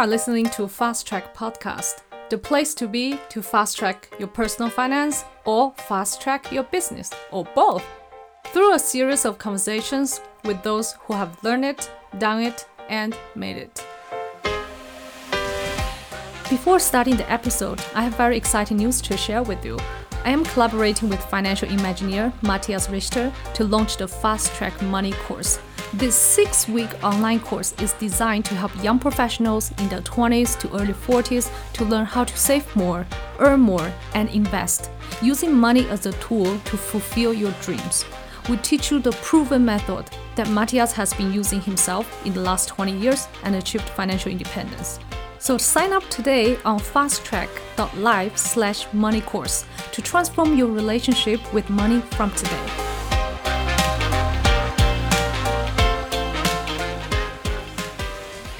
are listening to Fast Track Podcast, the place to be to fast track your personal finance or fast track your business, or both, through a series of conversations with those who have learned it, done it, and made it. Before starting the episode, I have very exciting news to share with you. I am collaborating with financial imagineer Matthias Richter to launch the Fast Track Money course. This six week online course is designed to help young professionals in their 20s to early 40s to learn how to save more, earn more, and invest, using money as a tool to fulfill your dreams. We teach you the proven method that Matthias has been using himself in the last 20 years and achieved financial independence. So sign up today on fasttrack.live slash money course to transform your relationship with money from today.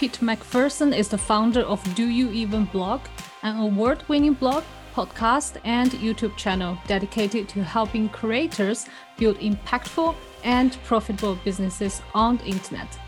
Pete McPherson is the founder of Do You Even Blog, an award winning blog, podcast, and YouTube channel dedicated to helping creators build impactful and profitable businesses on the internet.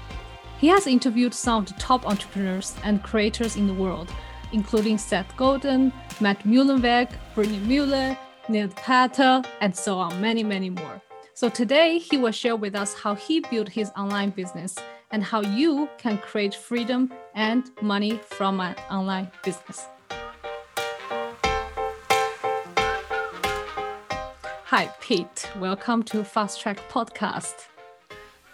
He has interviewed some of the top entrepreneurs and creators in the world, including Seth Godin, Matt Mullenweg, Brittany Mueller, Neil Patel, and so on, many, many more. So today he will share with us how he built his online business and how you can create freedom and money from an online business. Hi, Pete. Welcome to Fast Track Podcast.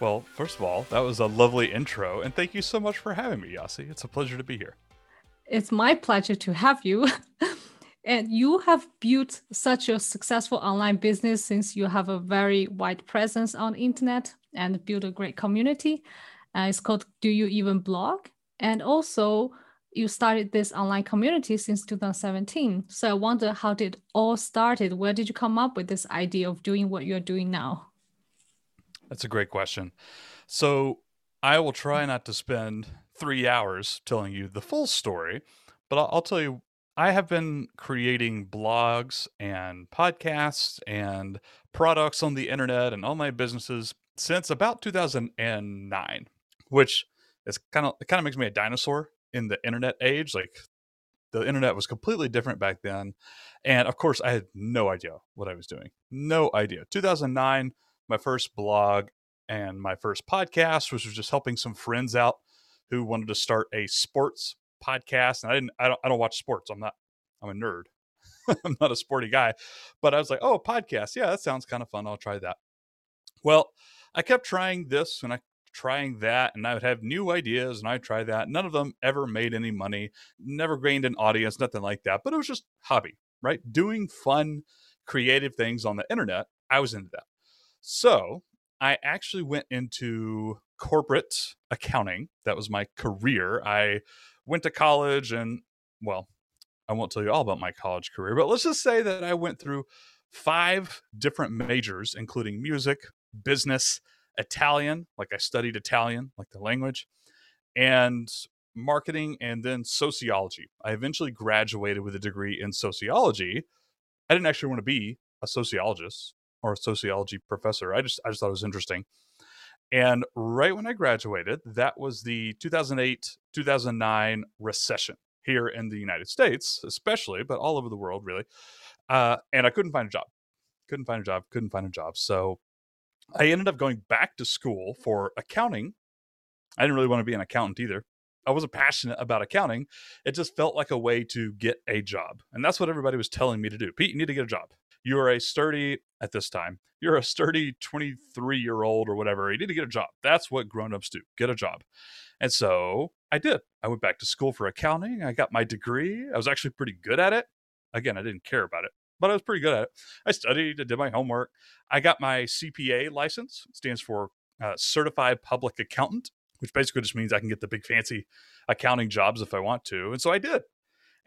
Well, first of all, that was a lovely intro, and thank you so much for having me, Yasi. It's a pleasure to be here. It's my pleasure to have you. and you have built such a successful online business since you have a very wide presence on internet and built a great community. Uh, it's called Do You Even Blog? And also, you started this online community since 2017. So I wonder how did all started? Where did you come up with this idea of doing what you're doing now? That's a great question. So I will try not to spend three hours telling you the full story, but I'll, I'll tell you I have been creating blogs and podcasts and products on the internet and online businesses since about 2009, which is kind of it kind of makes me a dinosaur in the internet age. Like the internet was completely different back then, and of course I had no idea what I was doing. No idea. 2009 my first blog and my first podcast, which was just helping some friends out who wanted to start a sports podcast. And I didn't, I don't, I don't watch sports. I'm not, I'm a nerd. I'm not a sporty guy, but I was like, oh, podcast. Yeah, that sounds kind of fun. I'll try that. Well, I kept trying this and I trying that and I would have new ideas and I'd try that. None of them ever made any money, never gained an audience, nothing like that. But it was just hobby, right? Doing fun, creative things on the internet. I was into that. So I actually went into corporate accounting. That was my career. I went to college and, well, I won't tell you all about my college career, but let's just say that I went through five different majors, including music, business, Italian, like I studied Italian, like the language, and marketing, and then sociology. I eventually graduated with a degree in sociology. I didn't actually want to be a sociologist or a sociology professor. I just I just thought it was interesting. And right when I graduated, that was the 2008 2009 recession here in the United States, especially, but all over the world, really. Uh, and I couldn't find a job. Couldn't find a job. Couldn't find a job. So I ended up going back to school for accounting. I didn't really want to be an accountant either. I wasn't passionate about accounting. It just felt like a way to get a job. And that's what everybody was telling me to do. Pete, you need to get a job you are a sturdy at this time you're a sturdy 23 year old or whatever you need to get a job that's what grown-ups do get a job and so i did i went back to school for accounting i got my degree i was actually pretty good at it again i didn't care about it but i was pretty good at it i studied i did my homework i got my cpa license it stands for uh, certified public accountant which basically just means i can get the big fancy accounting jobs if i want to and so i did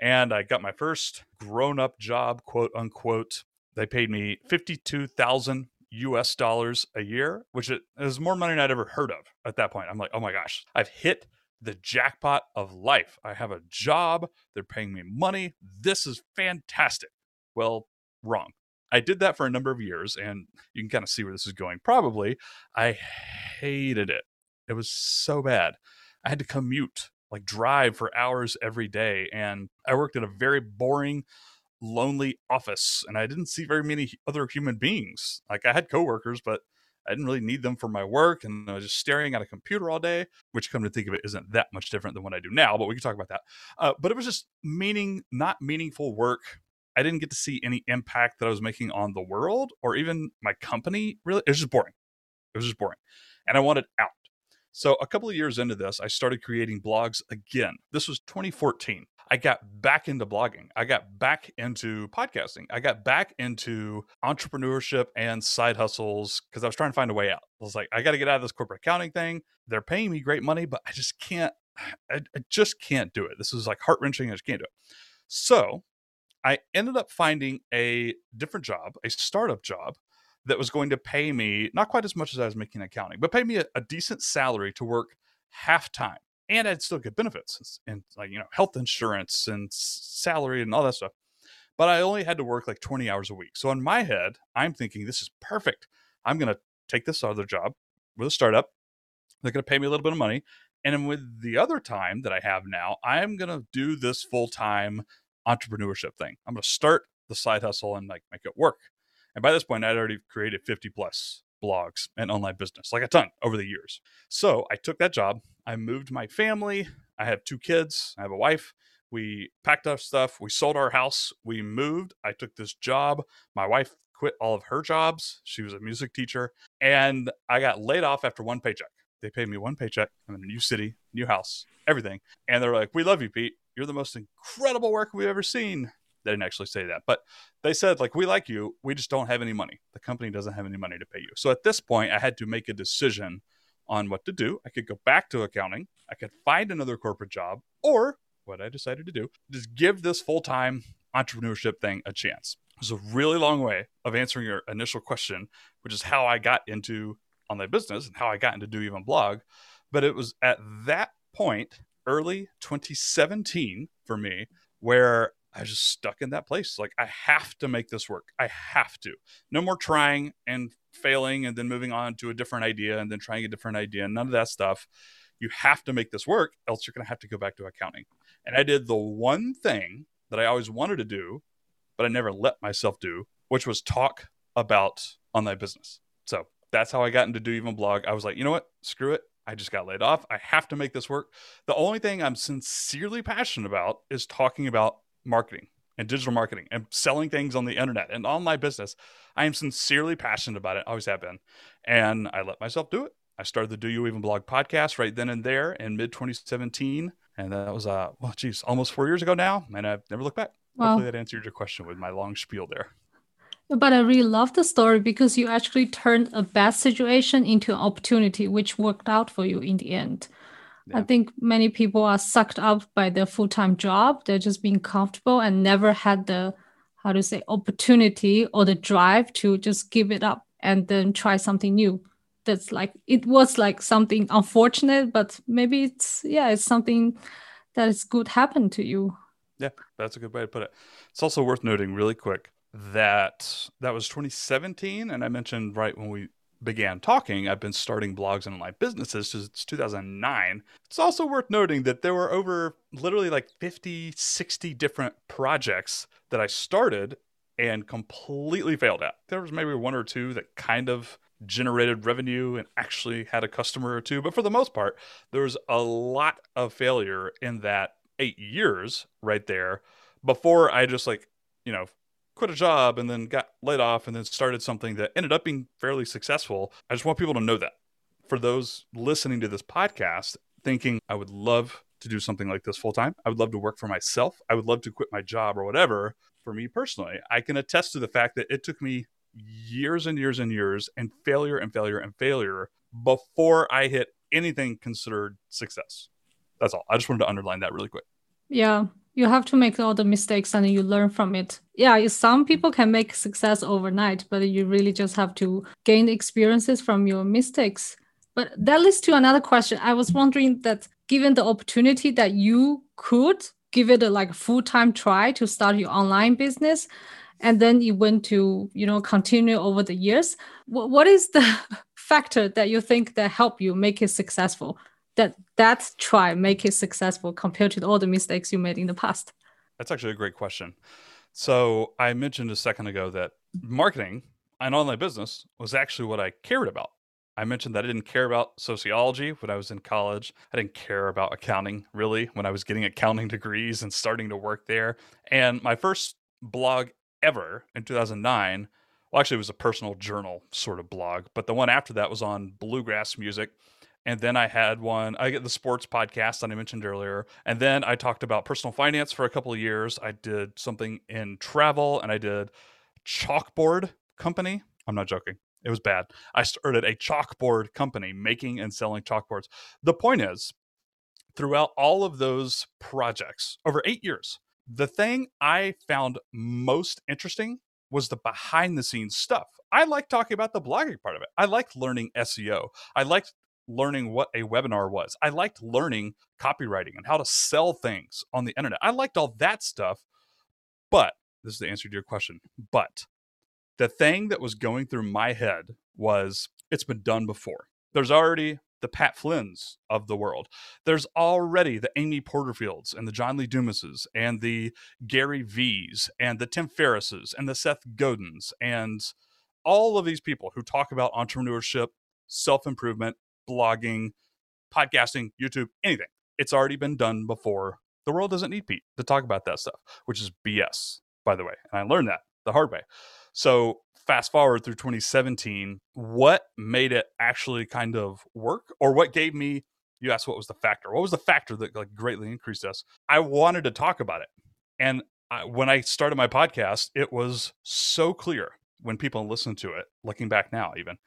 and I got my first grown up job, quote unquote, they paid me 52,000 US dollars a year, which is more money than I'd ever heard of at that point. I'm like, oh my gosh, I've hit the jackpot of life. I have a job. They're paying me money. This is fantastic. Well, wrong. I did that for a number of years, and you can kind of see where this is going. Probably, I hated it. It was so bad. I had to commute like drive for hours every day. And I worked in a very boring, lonely office and I didn't see very many other human beings. Like I had coworkers, but I didn't really need them for my work. And I was just staring at a computer all day, which come to think of it isn't that much different than what I do now, but we can talk about that. Uh, but it was just meaning, not meaningful work. I didn't get to see any impact that I was making on the world or even my company. Really, it was just boring. It was just boring. And I wanted out. So a couple of years into this, I started creating blogs again. This was 2014. I got back into blogging. I got back into podcasting. I got back into entrepreneurship and side hustles because I was trying to find a way out. I was like, I got to get out of this corporate accounting thing. They're paying me great money, but I just can't, I, I just can't do it. This is like heart wrenching. I just can't do it. So I ended up finding a different job, a startup job that was going to pay me not quite as much as I was making accounting, but pay me a, a decent salary to work half time and I'd still get benefits and like you know health insurance and salary and all that stuff. But I only had to work like 20 hours a week. So in my head, I'm thinking this is perfect. I'm going to take this other job with a startup. They're going to pay me a little bit of money. And with the other time that I have now, I'm going to do this full time entrepreneurship thing. I'm going to start the side hustle and like make it work. And by this point, I'd already created 50 plus blogs and online business, like a ton over the years. So I took that job. I moved my family. I have two kids. I have a wife. We packed up stuff. We sold our house. We moved. I took this job. My wife quit all of her jobs. She was a music teacher. And I got laid off after one paycheck. They paid me one paycheck. I'm in a new city, new house, everything. And they're like, We love you, Pete. You're the most incredible work we've ever seen. They didn't actually say that, but they said, like, we like you. We just don't have any money. The company doesn't have any money to pay you. So at this point, I had to make a decision on what to do. I could go back to accounting, I could find another corporate job, or what I decided to do, just give this full time entrepreneurship thing a chance. It's a really long way of answering your initial question, which is how I got into online business and how I got into Do Even Blog. But it was at that point, early 2017 for me, where I was just stuck in that place. Like, I have to make this work. I have to. No more trying and failing and then moving on to a different idea and then trying a different idea. None of that stuff. You have to make this work, else you're going to have to go back to accounting. And I did the one thing that I always wanted to do, but I never let myself do, which was talk about online business. So that's how I got into Do Even Blog. I was like, you know what? Screw it. I just got laid off. I have to make this work. The only thing I'm sincerely passionate about is talking about marketing and digital marketing and selling things on the internet and online business. I am sincerely passionate about it, always have been. And I let myself do it. I started the Do You Even Blog podcast right then and there in mid 2017. And that was, uh, well, geez, almost four years ago now. And I've never looked back. Wow. Hopefully that answered your question with my long spiel there. But I really love the story because you actually turned a bad situation into an opportunity, which worked out for you in the end. Yeah. I think many people are sucked up by their full time job. They're just being comfortable and never had the, how to say, opportunity or the drive to just give it up and then try something new. That's like, it was like something unfortunate, but maybe it's, yeah, it's something that is good happened to you. Yeah, that's a good way to put it. It's also worth noting really quick that that was 2017 and i mentioned right when we began talking, I've been starting blogs and online businesses since 2009. It's also worth noting that there were over literally like 50, 60 different projects that I started and completely failed at. There was maybe one or two that kind of generated revenue and actually had a customer or two, but for the most part, there was a lot of failure in that eight years right there before I just like, you know, quit a job and then got laid off and then started something that ended up being fairly successful. I just want people to know that. For those listening to this podcast, thinking, I would love to do something like this full time, I would love to work for myself, I would love to quit my job or whatever. For me personally, I can attest to the fact that it took me years and years and years and failure and failure and failure before I hit anything considered success. That's all. I just wanted to underline that really quick. Yeah, you have to make all the mistakes and you learn from it. Yeah some people can make success overnight but you really just have to gain experiences from your mistakes. But that leads to another question. I was wondering that given the opportunity that you could give it a like full-time try to start your online business and then you went to you know continue over the years what, what is the factor that you think that help you make it successful that that try make it successful compared to all the mistakes you made in the past? That's actually a great question. So I mentioned a second ago that marketing and online business was actually what I cared about. I mentioned that I didn't care about sociology when I was in college. I didn't care about accounting really when I was getting accounting degrees and starting to work there. And my first blog ever in 2009, well, actually, it was a personal journal sort of blog, but the one after that was on bluegrass music. And then I had one, I get the sports podcast that I mentioned earlier. And then I talked about personal finance for a couple of years. I did something in travel and I did chalkboard company. I'm not joking. It was bad. I started a chalkboard company making and selling chalkboards. The point is, throughout all of those projects over eight years, the thing I found most interesting was the behind the scenes stuff. I like talking about the blogging part of it. I like learning SEO. I liked learning what a webinar was. I liked learning copywriting and how to sell things on the internet. I liked all that stuff. But this is the answer to your question. But the thing that was going through my head was it's been done before. There's already the Pat Flynn's of the world. There's already the Amy Porterfields and the John Lee Dumases and the Gary V's and the Tim Ferrisses and the Seth Godins and all of these people who talk about entrepreneurship, self improvement, blogging, podcasting, YouTube, anything. It's already been done before. The world doesn't need Pete to talk about that stuff, which is BS, by the way. And I learned that the hard way. So fast forward through 2017, what made it actually kind of work or what gave me you asked what was the factor what was the factor that like greatly increased us i wanted to talk about it and I, when i started my podcast it was so clear when people listened to it looking back now even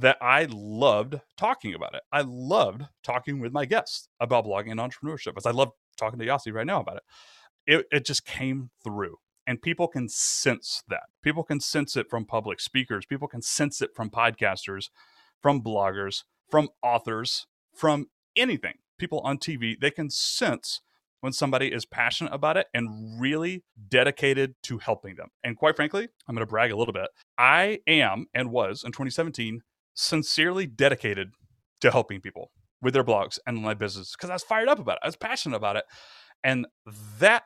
that i loved talking about it i loved talking with my guests about blogging and entrepreneurship as i love talking to yasi right now about it it, it just came through and people can sense that. People can sense it from public speakers. People can sense it from podcasters, from bloggers, from authors, from anything. People on TV, they can sense when somebody is passionate about it and really dedicated to helping them. And quite frankly, I'm going to brag a little bit. I am and was in 2017 sincerely dedicated to helping people with their blogs and my business because I was fired up about it. I was passionate about it. And that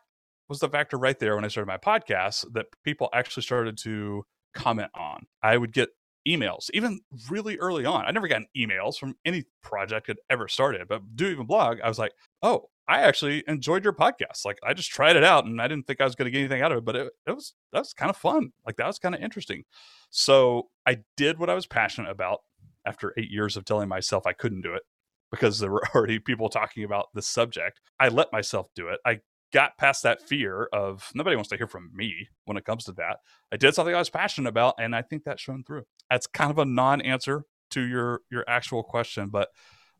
was the factor right there when I started my podcast that people actually started to comment on. I would get emails, even really early on. I never got emails from any project that ever started, but do even blog, I was like, oh, I actually enjoyed your podcast. Like I just tried it out and I didn't think I was going to get anything out of it, but it, it was that was kind of fun. Like that was kind of interesting. So I did what I was passionate about after eight years of telling myself I couldn't do it because there were already people talking about the subject. I let myself do it. I got past that fear of nobody wants to hear from me when it comes to that. I did something I was passionate about, and I think that shone through. That's kind of a non-answer to your your actual question, but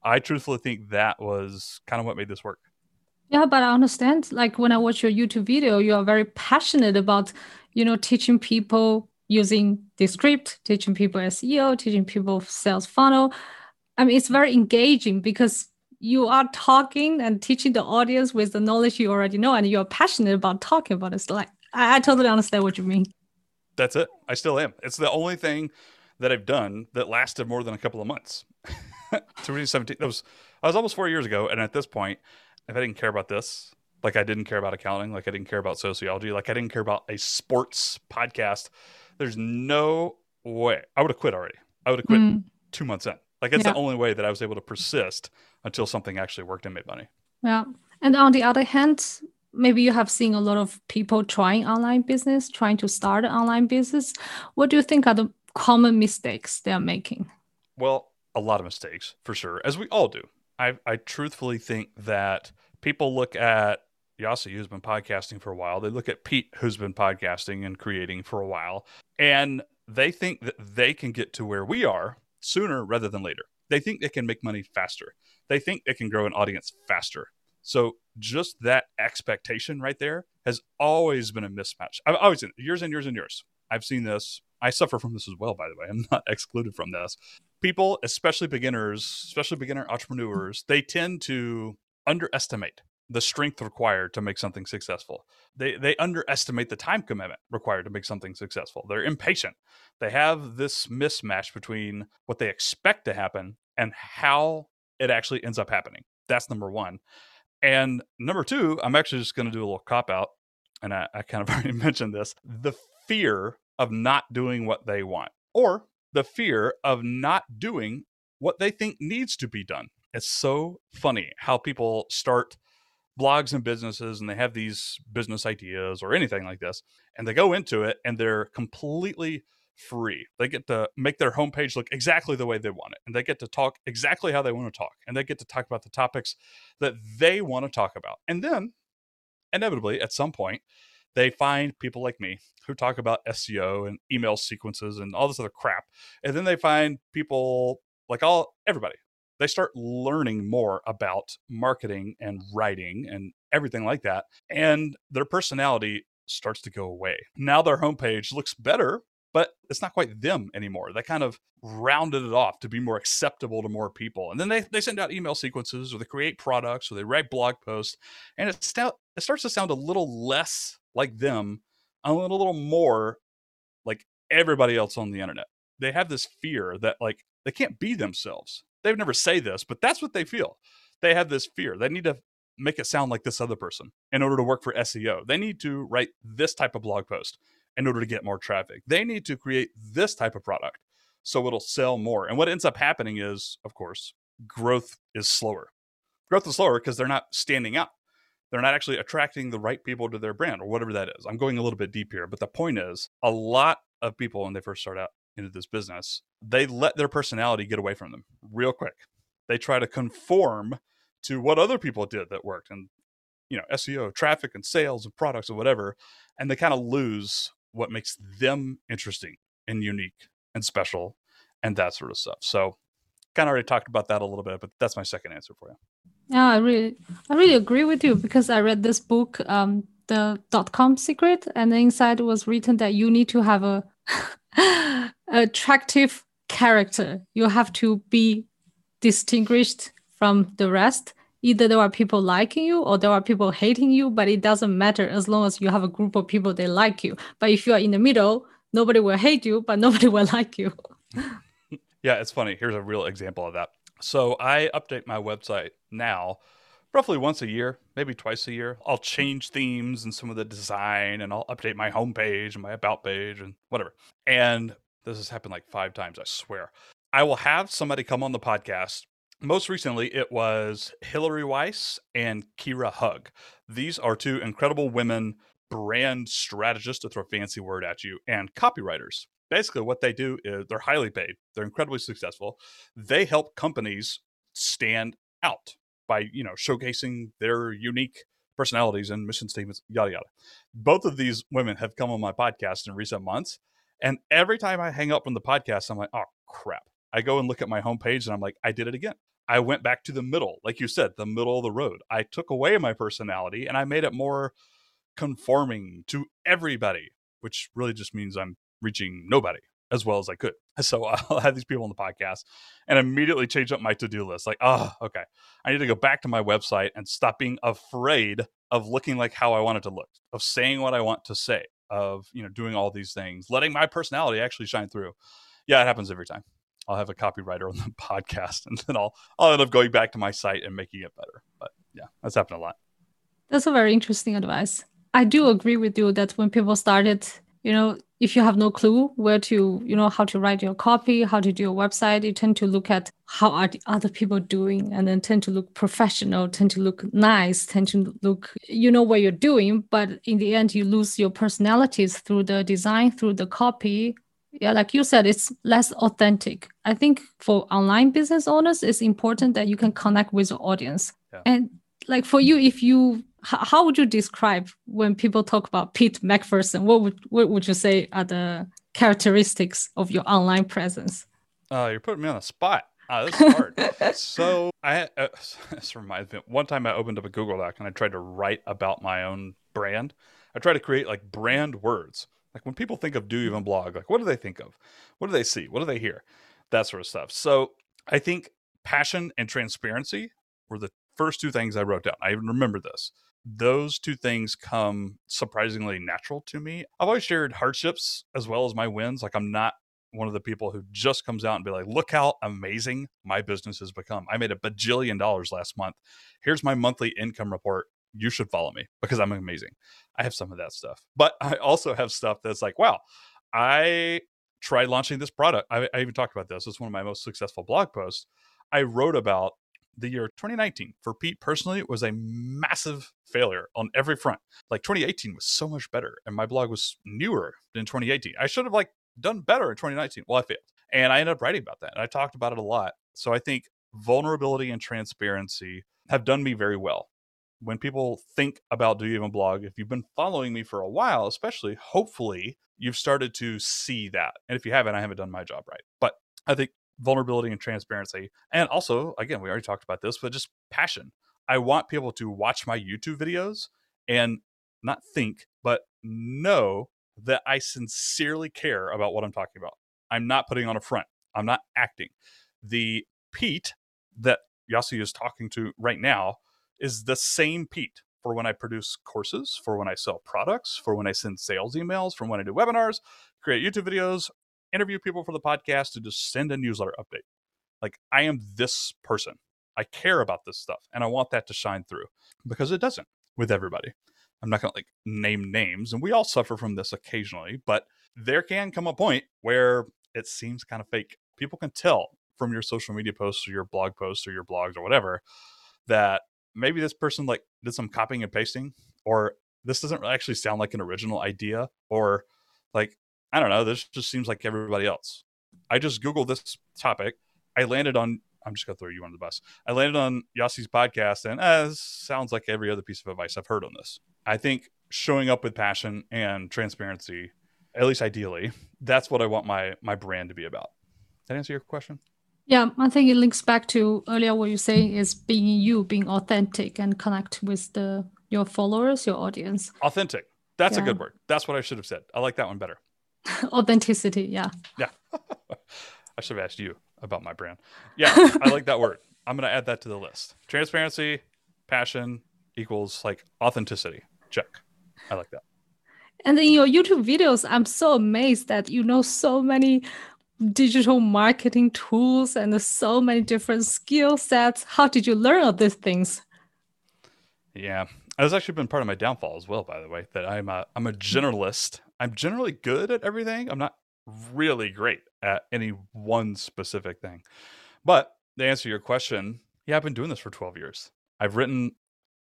I truthfully think that was kind of what made this work. Yeah, but I understand. Like when I watch your YouTube video, you are very passionate about, you know, teaching people using Descript, teaching people SEO, teaching people sales funnel. I mean, it's very engaging because you are talking and teaching the audience with the knowledge you already know and you're passionate about talking about it. So like I, I totally understand what you mean. That's it. I still am. It's the only thing that I've done that lasted more than a couple of months. 2017. That was I was almost four years ago, and at this point, if I didn't care about this, like I didn't care about accounting, like I didn't care about sociology, like I didn't care about a sports podcast, there's no way I would have quit already. I would have quit mm. two months in. Like it's yeah. the only way that I was able to persist until something actually worked and made money. Yeah. And on the other hand, maybe you have seen a lot of people trying online business, trying to start an online business. What do you think are the common mistakes they're making? Well, a lot of mistakes for sure, as we all do. I, I truthfully think that people look at Yasi, who's been podcasting for a while, they look at Pete, who's been podcasting and creating for a while, and they think that they can get to where we are sooner rather than later. They think they can make money faster they think they can grow an audience faster. So just that expectation right there has always been a mismatch. I've always seen years and years and years. I've seen this. I suffer from this as well, by the way. I'm not excluded from this. People, especially beginners, especially beginner entrepreneurs, they tend to underestimate the strength required to make something successful. They they underestimate the time commitment required to make something successful. They're impatient. They have this mismatch between what they expect to happen and how it actually ends up happening. That's number one. And number two, I'm actually just going to do a little cop out. And I, I kind of already mentioned this the fear of not doing what they want, or the fear of not doing what they think needs to be done. It's so funny how people start blogs and businesses and they have these business ideas or anything like this and they go into it and they're completely free. They get to make their homepage look exactly the way they want it, and they get to talk exactly how they want to talk, and they get to talk about the topics that they want to talk about. And then, inevitably, at some point, they find people like me who talk about SEO and email sequences and all this other crap. And then they find people like all everybody. They start learning more about marketing and writing and everything like that. And their personality starts to go away. Now their homepage looks better but it's not quite them anymore. They kind of rounded it off to be more acceptable to more people. And then they, they send out email sequences or they create products or they write blog posts. And it, st- it starts to sound a little less like them, a little, more like everybody else on the internet. They have this fear that like they can't be themselves. They would never say this, but that's what they feel. They have this fear. They need to make it sound like this other person in order to work for SEO. They need to write this type of blog post in order to get more traffic. They need to create this type of product so it'll sell more. And what ends up happening is, of course, growth is slower. Growth is slower because they're not standing out. They're not actually attracting the right people to their brand or whatever that is. I'm going a little bit deep here, but the point is a lot of people when they first start out into this business, they let their personality get away from them real quick. They try to conform to what other people did that worked and you know SEO, traffic and sales and products and whatever, and they kind of lose what makes them interesting and unique and special and that sort of stuff. So kind of already talked about that a little bit, but that's my second answer for you. Yeah, I really I really agree with you because I read this book, um, the dot com secret, and the inside was written that you need to have a attractive character. You have to be distinguished from the rest either there are people liking you or there are people hating you, but it doesn't matter as long as you have a group of people that like you. But if you are in the middle, nobody will hate you, but nobody will like you. yeah, it's funny. Here's a real example of that. So I update my website now roughly once a year, maybe twice a year. I'll change themes and some of the design and I'll update my homepage and my about page and whatever. And this has happened like five times, I swear. I will have somebody come on the podcast most recently, it was Hillary Weiss and Kira Hug. These are two incredible women brand strategists, to throw a fancy word at you, and copywriters. Basically, what they do is they're highly paid, they're incredibly successful. They help companies stand out by, you know, showcasing their unique personalities and mission statements, yada, yada. Both of these women have come on my podcast in recent months. And every time I hang up from the podcast, I'm like, oh, crap. I go and look at my homepage and I'm like, I did it again. I went back to the middle, like you said, the middle of the road. I took away my personality and I made it more conforming to everybody, which really just means I'm reaching nobody as well as I could. So uh, I'll have these people on the podcast and immediately change up my to do list. Like, oh, okay. I need to go back to my website and stop being afraid of looking like how I want it to look, of saying what I want to say, of, you know, doing all these things, letting my personality actually shine through. Yeah, it happens every time. I'll have a copywriter on the podcast, and then I'll I'll end up going back to my site and making it better. But yeah, that's happened a lot. That's a very interesting advice. I do agree with you that when people started, you know, if you have no clue where to, you know, how to write your copy, how to do your website, you tend to look at how are the other people doing and then tend to look professional, tend to look nice, tend to look, you know what you're doing. But in the end, you lose your personalities through the design, through the copy, yeah like you said it's less authentic i think for online business owners it's important that you can connect with your audience yeah. and like for you if you how would you describe when people talk about pete mcpherson what would what would you say are the characteristics of your online presence uh, you're putting me on the spot uh, this is hard. so I uh, this reminds me. One time I opened up a Google Doc and I tried to write about my own brand. I tried to create like brand words, like when people think of Do Even Blog, like what do they think of? What do they see? What do they hear? That sort of stuff. So I think passion and transparency were the first two things I wrote down. I even remember this. Those two things come surprisingly natural to me. I've always shared hardships as well as my wins. Like I'm not one of the people who just comes out and be like, look how amazing my business has become. I made a bajillion dollars last month. Here's my monthly income report. You should follow me because I'm amazing. I have some of that stuff, but I also have stuff that's like, wow, I tried launching this product. I, I even talked about this. It's one of my most successful blog posts. I wrote about the year 2019 for Pete personally was a massive failure on every front. Like 2018 was so much better, and my blog was newer than 2018. I should have like done better in 2019. Well, I failed, and I ended up writing about that, and I talked about it a lot. So I think vulnerability and transparency have done me very well. When people think about do you even blog, if you've been following me for a while, especially, hopefully you've started to see that. And if you haven't, I haven't done my job right. But I think vulnerability and transparency. And also, again, we already talked about this, but just passion. I want people to watch my YouTube videos and not think, but know that I sincerely care about what I'm talking about. I'm not putting on a front. I'm not acting. The Pete that Yasi is talking to right now is the same Pete for when I produce courses, for when I sell products, for when I send sales emails, for when I do webinars, create YouTube videos, interview people for the podcast, to just send a newsletter update. Like I am this person. I care about this stuff and I want that to shine through because it doesn't with everybody. I'm not going to like name names and we all suffer from this occasionally, but there can come a point where it seems kind of fake. People can tell from your social media posts or your blog posts or your blogs or whatever that maybe this person like did some copying and pasting or this doesn't actually sound like an original idea or like I don't know. This just seems like everybody else. I just Googled this topic. I landed on, I'm just going to throw you under the bus. I landed on Yasi's podcast and uh, sounds like every other piece of advice I've heard on this. I think showing up with passion and transparency, at least ideally, that's what I want my my brand to be about. That answer your question? Yeah, I think it links back to earlier what you say is being you, being authentic and connect with the your followers, your audience. Authentic. That's yeah. a good word. That's what I should have said. I like that one better. Authenticity, yeah. Yeah. I should have asked you about my brand. Yeah, I like that word. I'm going to add that to the list. Transparency, passion equals like authenticity. Check. I like that. And in your YouTube videos, I'm so amazed that you know so many digital marketing tools and so many different skill sets. How did you learn all these things? Yeah, that's actually been part of my downfall as well. By the way, that I'm a I'm a generalist I'm generally good at everything. I'm not really great at any one specific thing. But to answer your question, yeah, I've been doing this for 12 years. I've written,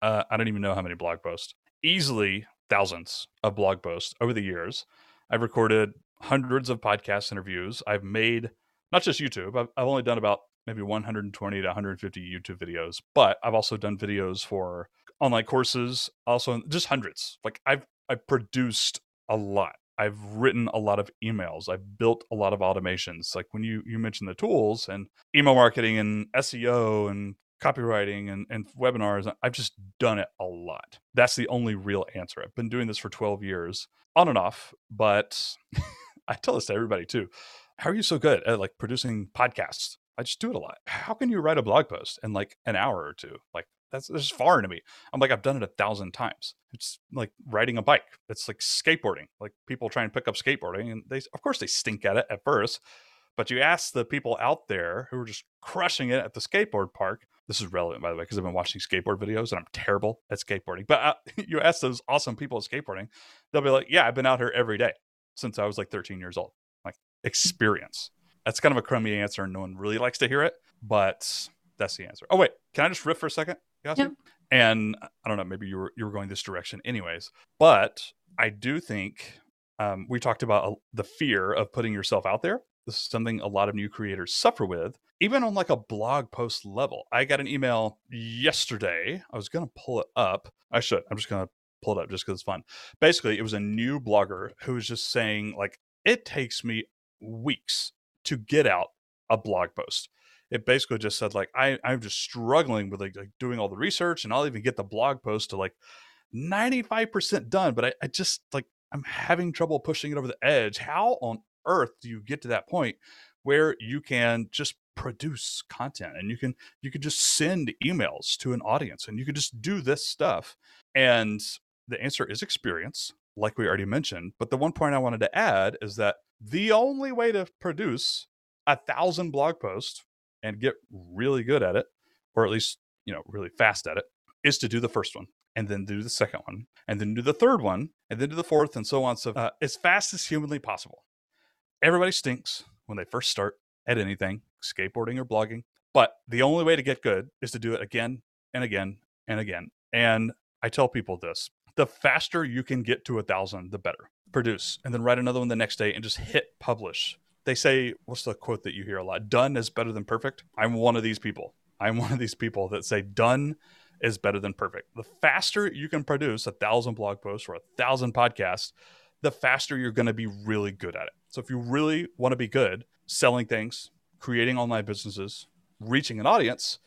uh, I don't even know how many blog posts, easily thousands of blog posts over the years. I've recorded hundreds of podcast interviews. I've made not just YouTube, I've, I've only done about maybe 120 to 150 YouTube videos, but I've also done videos for online courses, also just hundreds. Like I've I've produced a lot. I've written a lot of emails. I've built a lot of automations. Like when you you mentioned the tools and email marketing and SEO and copywriting and, and webinars, I've just done it a lot. That's the only real answer. I've been doing this for 12 years on and off, but I tell this to everybody too. How are you so good at like producing podcasts? I just do it a lot. How can you write a blog post in like an hour or two? Like that's, that's foreign to me. I'm like, I've done it a thousand times. It's like riding a bike. It's like skateboarding. Like people try and pick up skateboarding, and they, of course, they stink at it at first. But you ask the people out there who are just crushing it at the skateboard park. This is relevant, by the way, because I've been watching skateboard videos and I'm terrible at skateboarding. But uh, you ask those awesome people at skateboarding, they'll be like, "Yeah, I've been out here every day since I was like 13 years old." Like experience. That's kind of a crummy answer, and no one really likes to hear it. But that's the answer. Oh wait, can I just riff for a second? Yep. And I don't know, maybe you were you were going this direction, anyways. But I do think um, we talked about the fear of putting yourself out there. This is something a lot of new creators suffer with, even on like a blog post level. I got an email yesterday. I was going to pull it up. I should. I'm just going to pull it up just because it's fun. Basically, it was a new blogger who was just saying like it takes me weeks to get out a blog post it basically just said like I I'm just struggling with like, like doing all the research and I'll even get the blog post to like 95% done, but I, I just like I'm having trouble pushing it over the edge. How on earth do you get to that point where you can just produce content and you can you can just send emails to an audience and you can just do this stuff? And the answer is experience, like we already mentioned. But the one point I wanted to add is that the only way to produce a thousand blog posts and get really good at it, or at least, you know, really fast at it, is to do the first one and then do the second one and then do the third one and then do the fourth and so on. So uh, as fast as humanly possible. Everybody stinks when they first start at anything, skateboarding or blogging. But the only way to get good is to do it again and again and again. And I tell people this the faster you can get to a thousand, the better. Produce and then write another one the next day and just hit publish. They say, what's the quote that you hear a lot? Done is better than perfect. I'm one of these people. I'm one of these people that say done is better than perfect. The faster you can produce a thousand blog posts or a thousand podcasts, the faster you're going to be really good at it. So if you really want to be good selling things, creating online businesses, reaching an audience,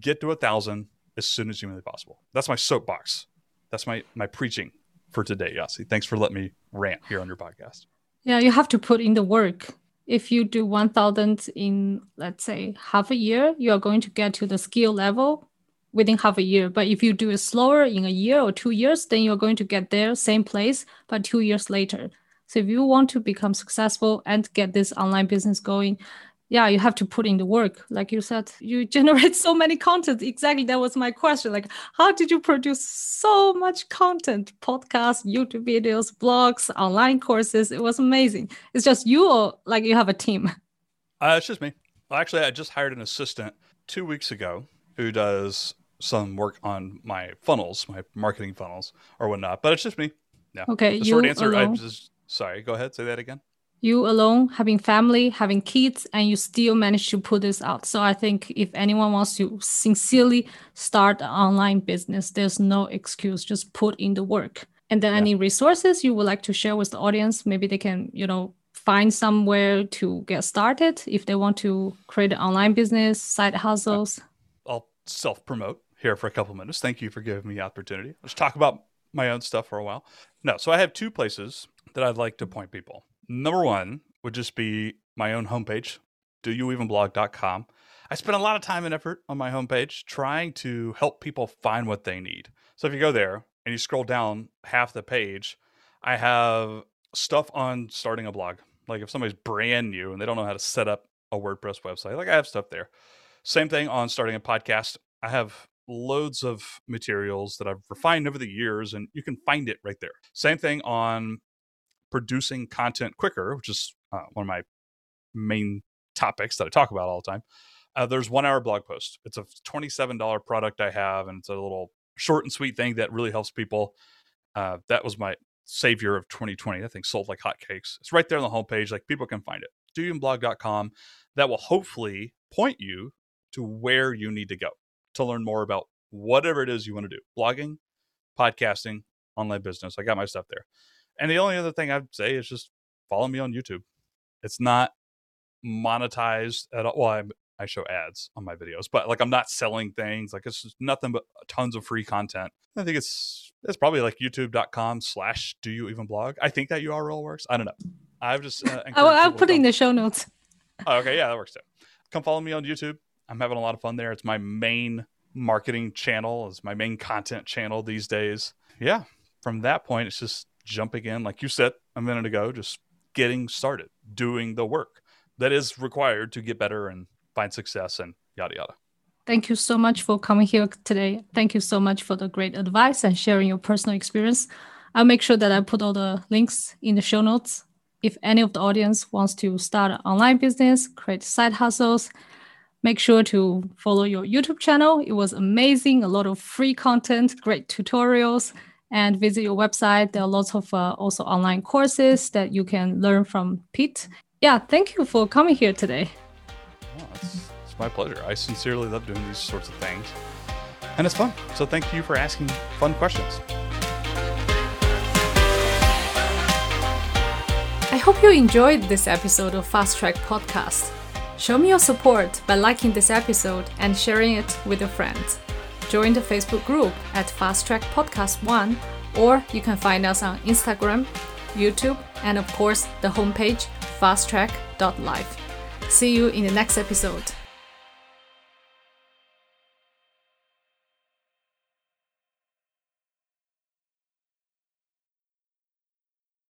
get to a thousand as soon as humanly possible. That's my soapbox. That's my my preaching for today, Yasi. Thanks for letting me rant here on your podcast. Yeah, you have to put in the work. If you do 1000 in let's say half a year, you are going to get to the skill level within half a year. But if you do it slower in a year or two years, then you're going to get there, same place, but two years later. So if you want to become successful and get this online business going, yeah, you have to put in the work. Like you said, you generate so many content. Exactly. That was my question. Like, how did you produce so much content? Podcasts, YouTube videos, blogs, online courses. It was amazing. It's just you or like you have a team? Uh, it's just me. Well, actually, I just hired an assistant two weeks ago who does some work on my funnels, my marketing funnels or whatnot. But it's just me. Yeah. Okay. The short answer. Alone. I just sorry. Go ahead. Say that again. You alone, having family, having kids, and you still manage to put this out. So I think if anyone wants to sincerely start an online business, there's no excuse. Just put in the work. And then yeah. any resources you would like to share with the audience, maybe they can, you know, find somewhere to get started if they want to create an online business, side hustles. Uh, I'll self promote here for a couple minutes. Thank you for giving me the opportunity. Let's talk about my own stuff for a while. No, so I have two places that I'd like to point people. Number one would just be my own homepage, doyouevenblog.com. I spend a lot of time and effort on my homepage trying to help people find what they need. So if you go there and you scroll down half the page, I have stuff on starting a blog. Like if somebody's brand new and they don't know how to set up a WordPress website, like I have stuff there. Same thing on starting a podcast. I have loads of materials that I've refined over the years, and you can find it right there. Same thing on producing content quicker, which is uh, one of my main topics that I talk about all the time. Uh, there's one hour blog post. It's a $27 product I have, and it's a little short and sweet thing that really helps people. Uh, that was my savior of 2020. That thing sold like hotcakes. It's right there on the homepage. Like people can find it. Doyouevenblog.com. That will hopefully point you to where you need to go to learn more about whatever it is you want to do blogging, podcasting, online business. I got my stuff there. And the only other thing I'd say is just follow me on YouTube. It's not monetized at all. Well, I, I show ads on my videos, but like I'm not selling things. Like it's just nothing but tons of free content. I think it's it's probably like youtube.com slash do you even blog. I think that URL works. I don't know. I've just uh, I'll, I'll put it in the show notes. Oh, okay, yeah, that works too. Come follow me on YouTube. I'm having a lot of fun there. It's my main marketing channel, it's my main content channel these days. Yeah. From that point, it's just jumping in, like you said a minute ago, just getting started, doing the work that is required to get better and find success and yada yada. Thank you so much for coming here today. Thank you so much for the great advice and sharing your personal experience. I'll make sure that I put all the links in the show notes. If any of the audience wants to start an online business, create side hustles, Make sure to follow your YouTube channel. It was amazing, a lot of free content, great tutorials, and visit your website. There are lots of uh, also online courses that you can learn from Pete. Yeah, thank you for coming here today. Oh, it's, it's my pleasure. I sincerely love doing these sorts of things, and it's fun. So thank you for asking fun questions. I hope you enjoyed this episode of Fast Track Podcast. Show me your support by liking this episode and sharing it with your friends. Join the Facebook group at Fast Track Podcast 1, or you can find us on Instagram, YouTube, and of course the homepage fasttrack.life. See you in the next episode.